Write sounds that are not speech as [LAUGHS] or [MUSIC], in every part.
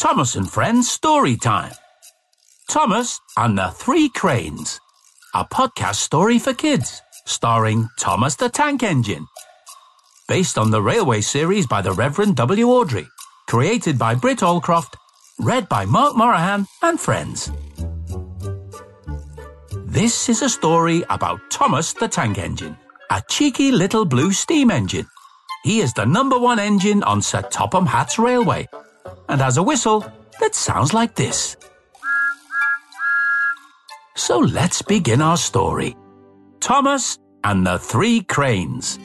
Thomas and Friends Story Time. Thomas and the Three Cranes, a podcast story for kids, starring Thomas the Tank Engine. Based on the railway series by the Reverend W. Awdry, created by Britt Allcroft, read by Mark Moraghan and friends. This is a story about Thomas the Tank Engine, a cheeky little blue steam engine. He is the number one engine on Sir Topham Hatt's railway and has a whistle that sounds like this. So let's begin our story. Thomas and the Three Cranes.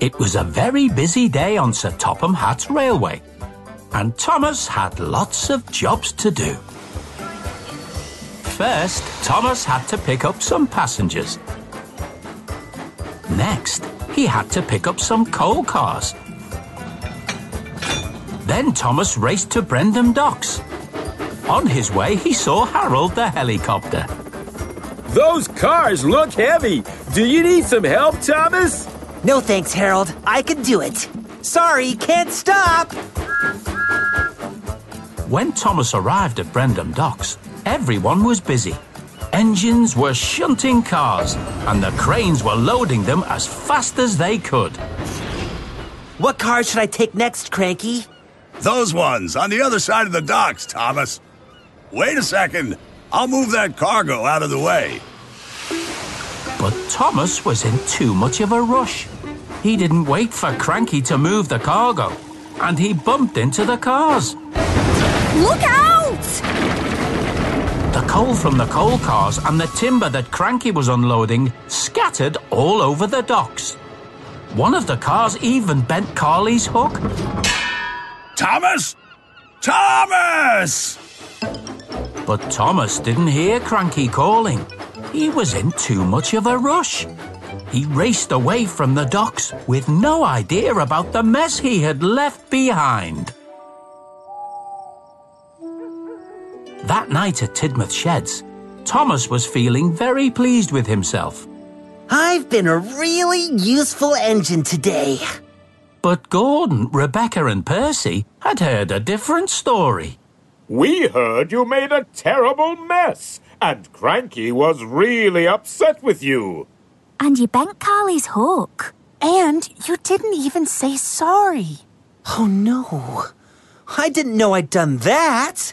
It was a very busy day on Sir Topham Hatt's railway, and Thomas had lots of jobs to do. First, Thomas had to pick up some passengers. Next, he had to pick up some coal cars. Then Thomas raced to Brendam Docks. On his way, he saw Harold the helicopter. Those cars look heavy. Do you need some help, Thomas? No thanks, Harold. I can do it. Sorry, can't stop. When Thomas arrived at Brendam Docks, everyone was busy. Engines were shunting cars, and the cranes were loading them as fast as they could. What car should I take next, Cranky? Those ones on the other side of the docks, Thomas. Wait a second. I'll move that cargo out of the way. But Thomas was in too much of a rush. He didn't wait for Cranky to move the cargo, and he bumped into the cars. Look out! The coal from the coal cars and the timber that Cranky was unloading scattered all over the docks. One of the cars even bent Carly's hook. Thomas! Thomas! But Thomas didn't hear Cranky calling. He was in too much of a rush. He raced away from the docks with no idea about the mess he had left behind. That night at Tidmouth Sheds, Thomas was feeling very pleased with himself. I've been a really useful engine today. But Gordon, Rebecca, and Percy had heard a different story. We heard you made a terrible mess, and Cranky was really upset with you. And you bent Carly's hook. And you didn't even say sorry. Oh no. I didn't know I'd done that.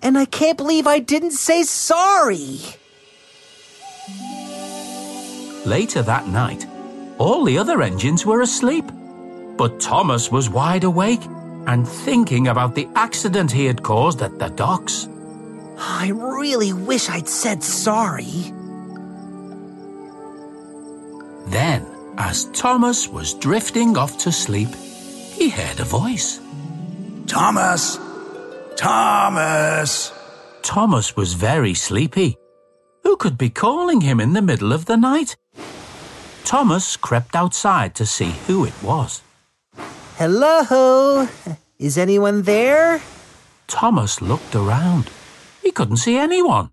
And I can't believe I didn't say sorry. Later that night, all the other engines were asleep. But Thomas was wide awake and thinking about the accident he had caused at the docks. I really wish I'd said sorry. Then, as Thomas was drifting off to sleep, he heard a voice. Thomas! Thomas! Thomas was very sleepy. Who could be calling him in the middle of the night? Thomas crept outside to see who it was. Hello? Is anyone there? Thomas looked around. He couldn't see anyone.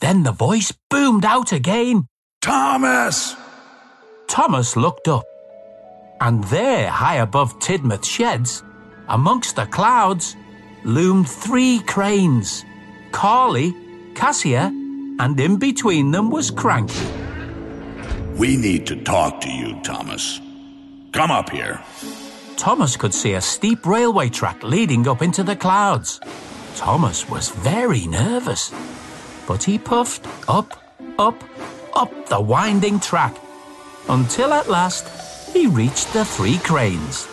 Then the voice boomed out again. Thomas! Thomas looked up. And there, high above Tidmouth Sheds, amongst the clouds, loomed three cranes Carly, Cassia, and in between them was Cranky. We need to talk to you, Thomas. Come up here. Thomas could see a steep railway track leading up into the clouds. Thomas was very nervous, but he puffed up, up, up the winding track until at last he reached the three cranes.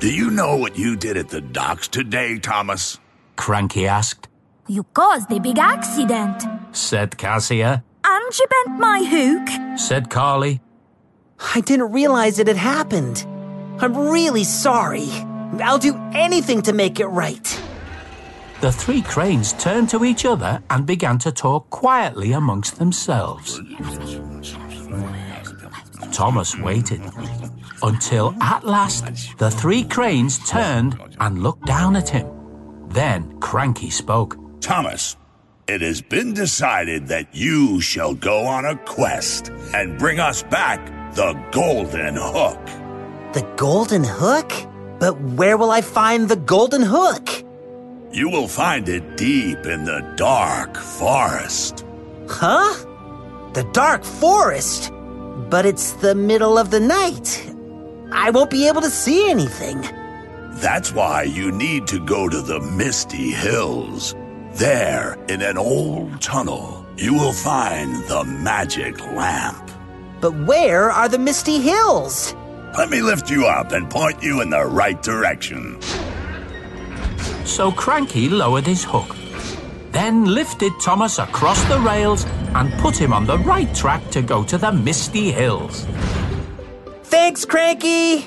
Do you know what you did at the docks today, Thomas? Cranky asked, You caused a big accident. said Cassia, And you bent my hook. said Carly. I didn't realize it had happened. I'm really sorry. I'll do anything to make it right. The three cranes turned to each other and began to talk quietly amongst themselves. Thomas waited until at last the three cranes turned and looked down at him. Then Cranky spoke. Thomas, it has been decided that you shall go on a quest and bring us back the Golden Hook. The golden hook? But where will I find the golden hook? You will find it deep in the dark forest. Huh? The dark forest? But it's the middle of the night. I won't be able to see anything. That's why you need to go to the Misty Hills. There, in an old tunnel, you will find the magic lamp. But where are the misty hills? Let me lift you up and point you in the right direction. So Cranky lowered his hook, then lifted Thomas across the rails and put him on the right track to go to the Misty Hills. Thanks, Cranky!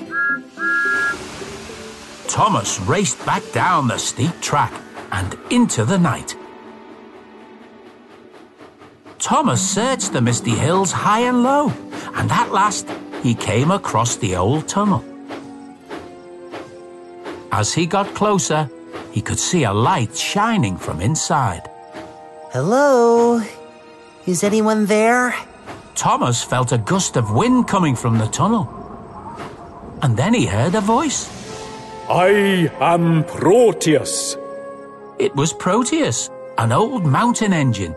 Thomas raced back down the steep track and into the night. Thomas searched the misty hills high and low, and at last he came across the old tunnel. As he got closer, he could see a light shining from inside. Hello? Is anyone there? Thomas felt a gust of wind coming from the tunnel. And then he heard a voice. I am Proteus. It was Proteus, an old mountain engine.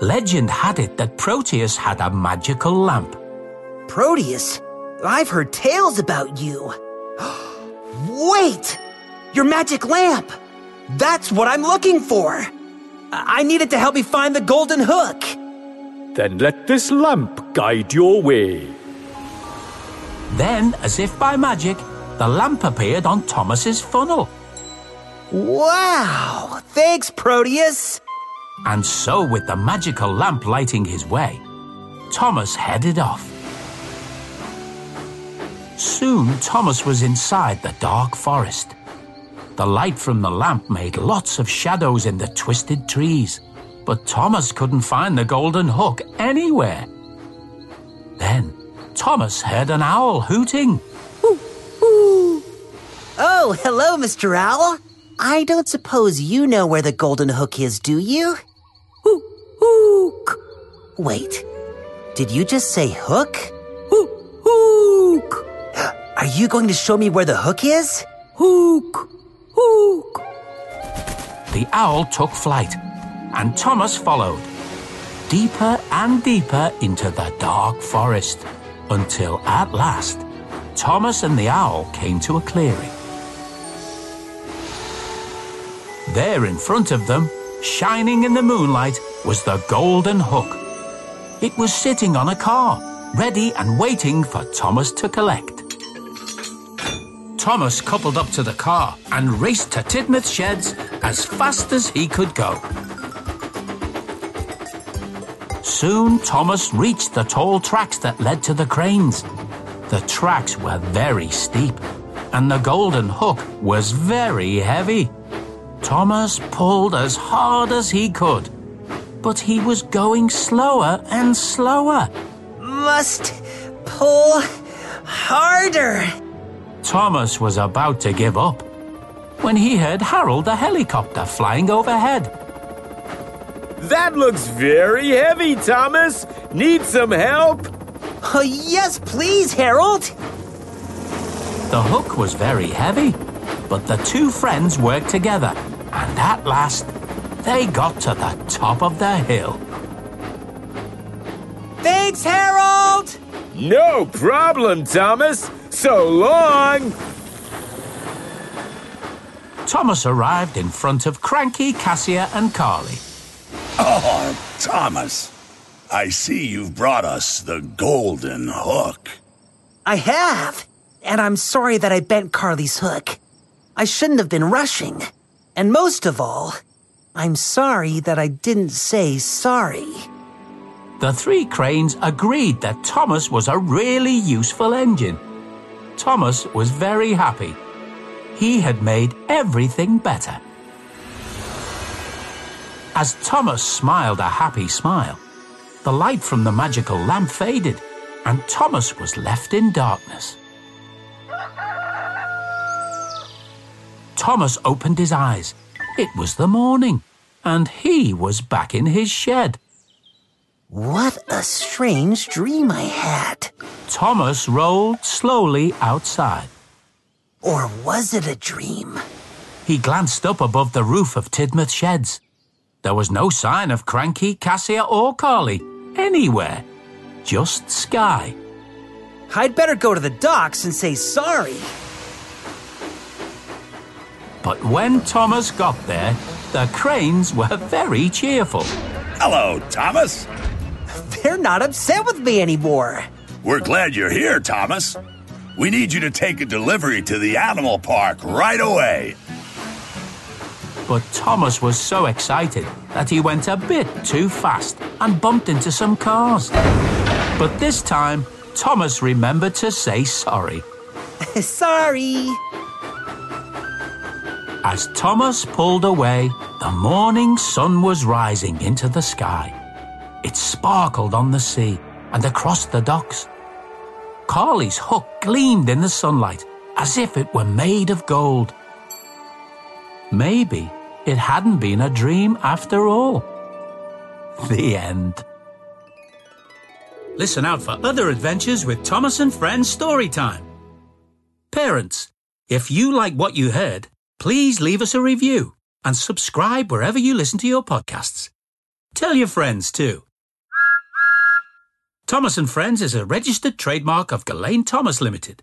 Legend had it that Proteus had a magical lamp. Proteus? I've heard tales about you. [GASPS] Wait! Your magic lamp! That's what I'm looking for! I I need it to help me find the golden hook. Then let this lamp guide your way. Then, as if by magic, the lamp appeared on Thomas's funnel. Wow! Thanks, Proteus! And so, with the magical lamp lighting his way, Thomas headed off. Soon, Thomas was inside the dark forest. The light from the lamp made lots of shadows in the twisted trees, but Thomas couldn't find the golden hook anywhere. Then, Thomas heard an owl hooting. Oh, hello, Mr. Owl. I don't suppose you know where the golden hook is, do you? Hook. Wait, did you just say? Hook. Hook. Are you going to show me where the hook is? Hook. Hook. The owl took flight, and Thomas followed, deeper and deeper into the dark forest, until at last, Thomas and the owl came to a clearing. There in front of them, shining in the moonlight, was the golden hook. It was sitting on a car, ready and waiting for Thomas to collect. Thomas coupled up to the car and raced to Tidmouth Sheds as fast as he could go. Soon Thomas reached the tall tracks that led to the cranes. The tracks were very steep, and the golden hook was very heavy. Thomas pulled as hard as he could, but he was going slower and slower. Must pull harder. Thomas was about to give up when he heard Harold the helicopter flying overhead. That looks very heavy, Thomas. Need some help? Oh, yes, please, Harold. The hook was very heavy, but the two friends worked together, and at last they got to the top of the hill. Thanks, Harold! No problem, Thomas. So long. Thomas arrived in front of Cranky, Cassia, and Carly. Oh, Thomas. I see you've brought us the golden hook. I have. And I'm sorry that I bent Carly's hook. I shouldn't have been rushing. And most of all, I'm sorry that I didn't say sorry. The three cranes agreed that Thomas was a really useful engine. Thomas was very happy. He had made everything better. As Thomas smiled a happy smile, the light from the magical lamp faded, and Thomas was left in darkness. Thomas opened his eyes. It was the morning, and he was back in his shed. What a strange dream I had. Thomas rolled slowly outside. Or was it a dream? He glanced up above the roof of Tidmouth Sheds. There was no sign of Cranky, Cassia, or Carly anywhere. Just sky. I'd better go to the docks and say sorry. But when Thomas got there, the cranes were very cheerful. Hello, Thomas. They're not upset with me anymore. We're glad you're here, Thomas. We need you to take a delivery to the animal park right away. But Thomas was so excited that he went a bit too fast and bumped into some cars. But this time, Thomas remembered to say sorry. [LAUGHS] sorry. As Thomas pulled away, the morning sun was rising into the sky. It sparkled on the sea and across the docks. Carly's hook gleamed in the sunlight as if it were made of gold. Maybe it hadn't been a dream after all. The end. Listen out for other adventures with Thomas and Friends Storytime. Parents, if you like what you heard, please leave us a review and subscribe wherever you listen to your podcasts. Tell your friends too. Thomas and Friends is a registered trademark of Gullane Thomas Limited.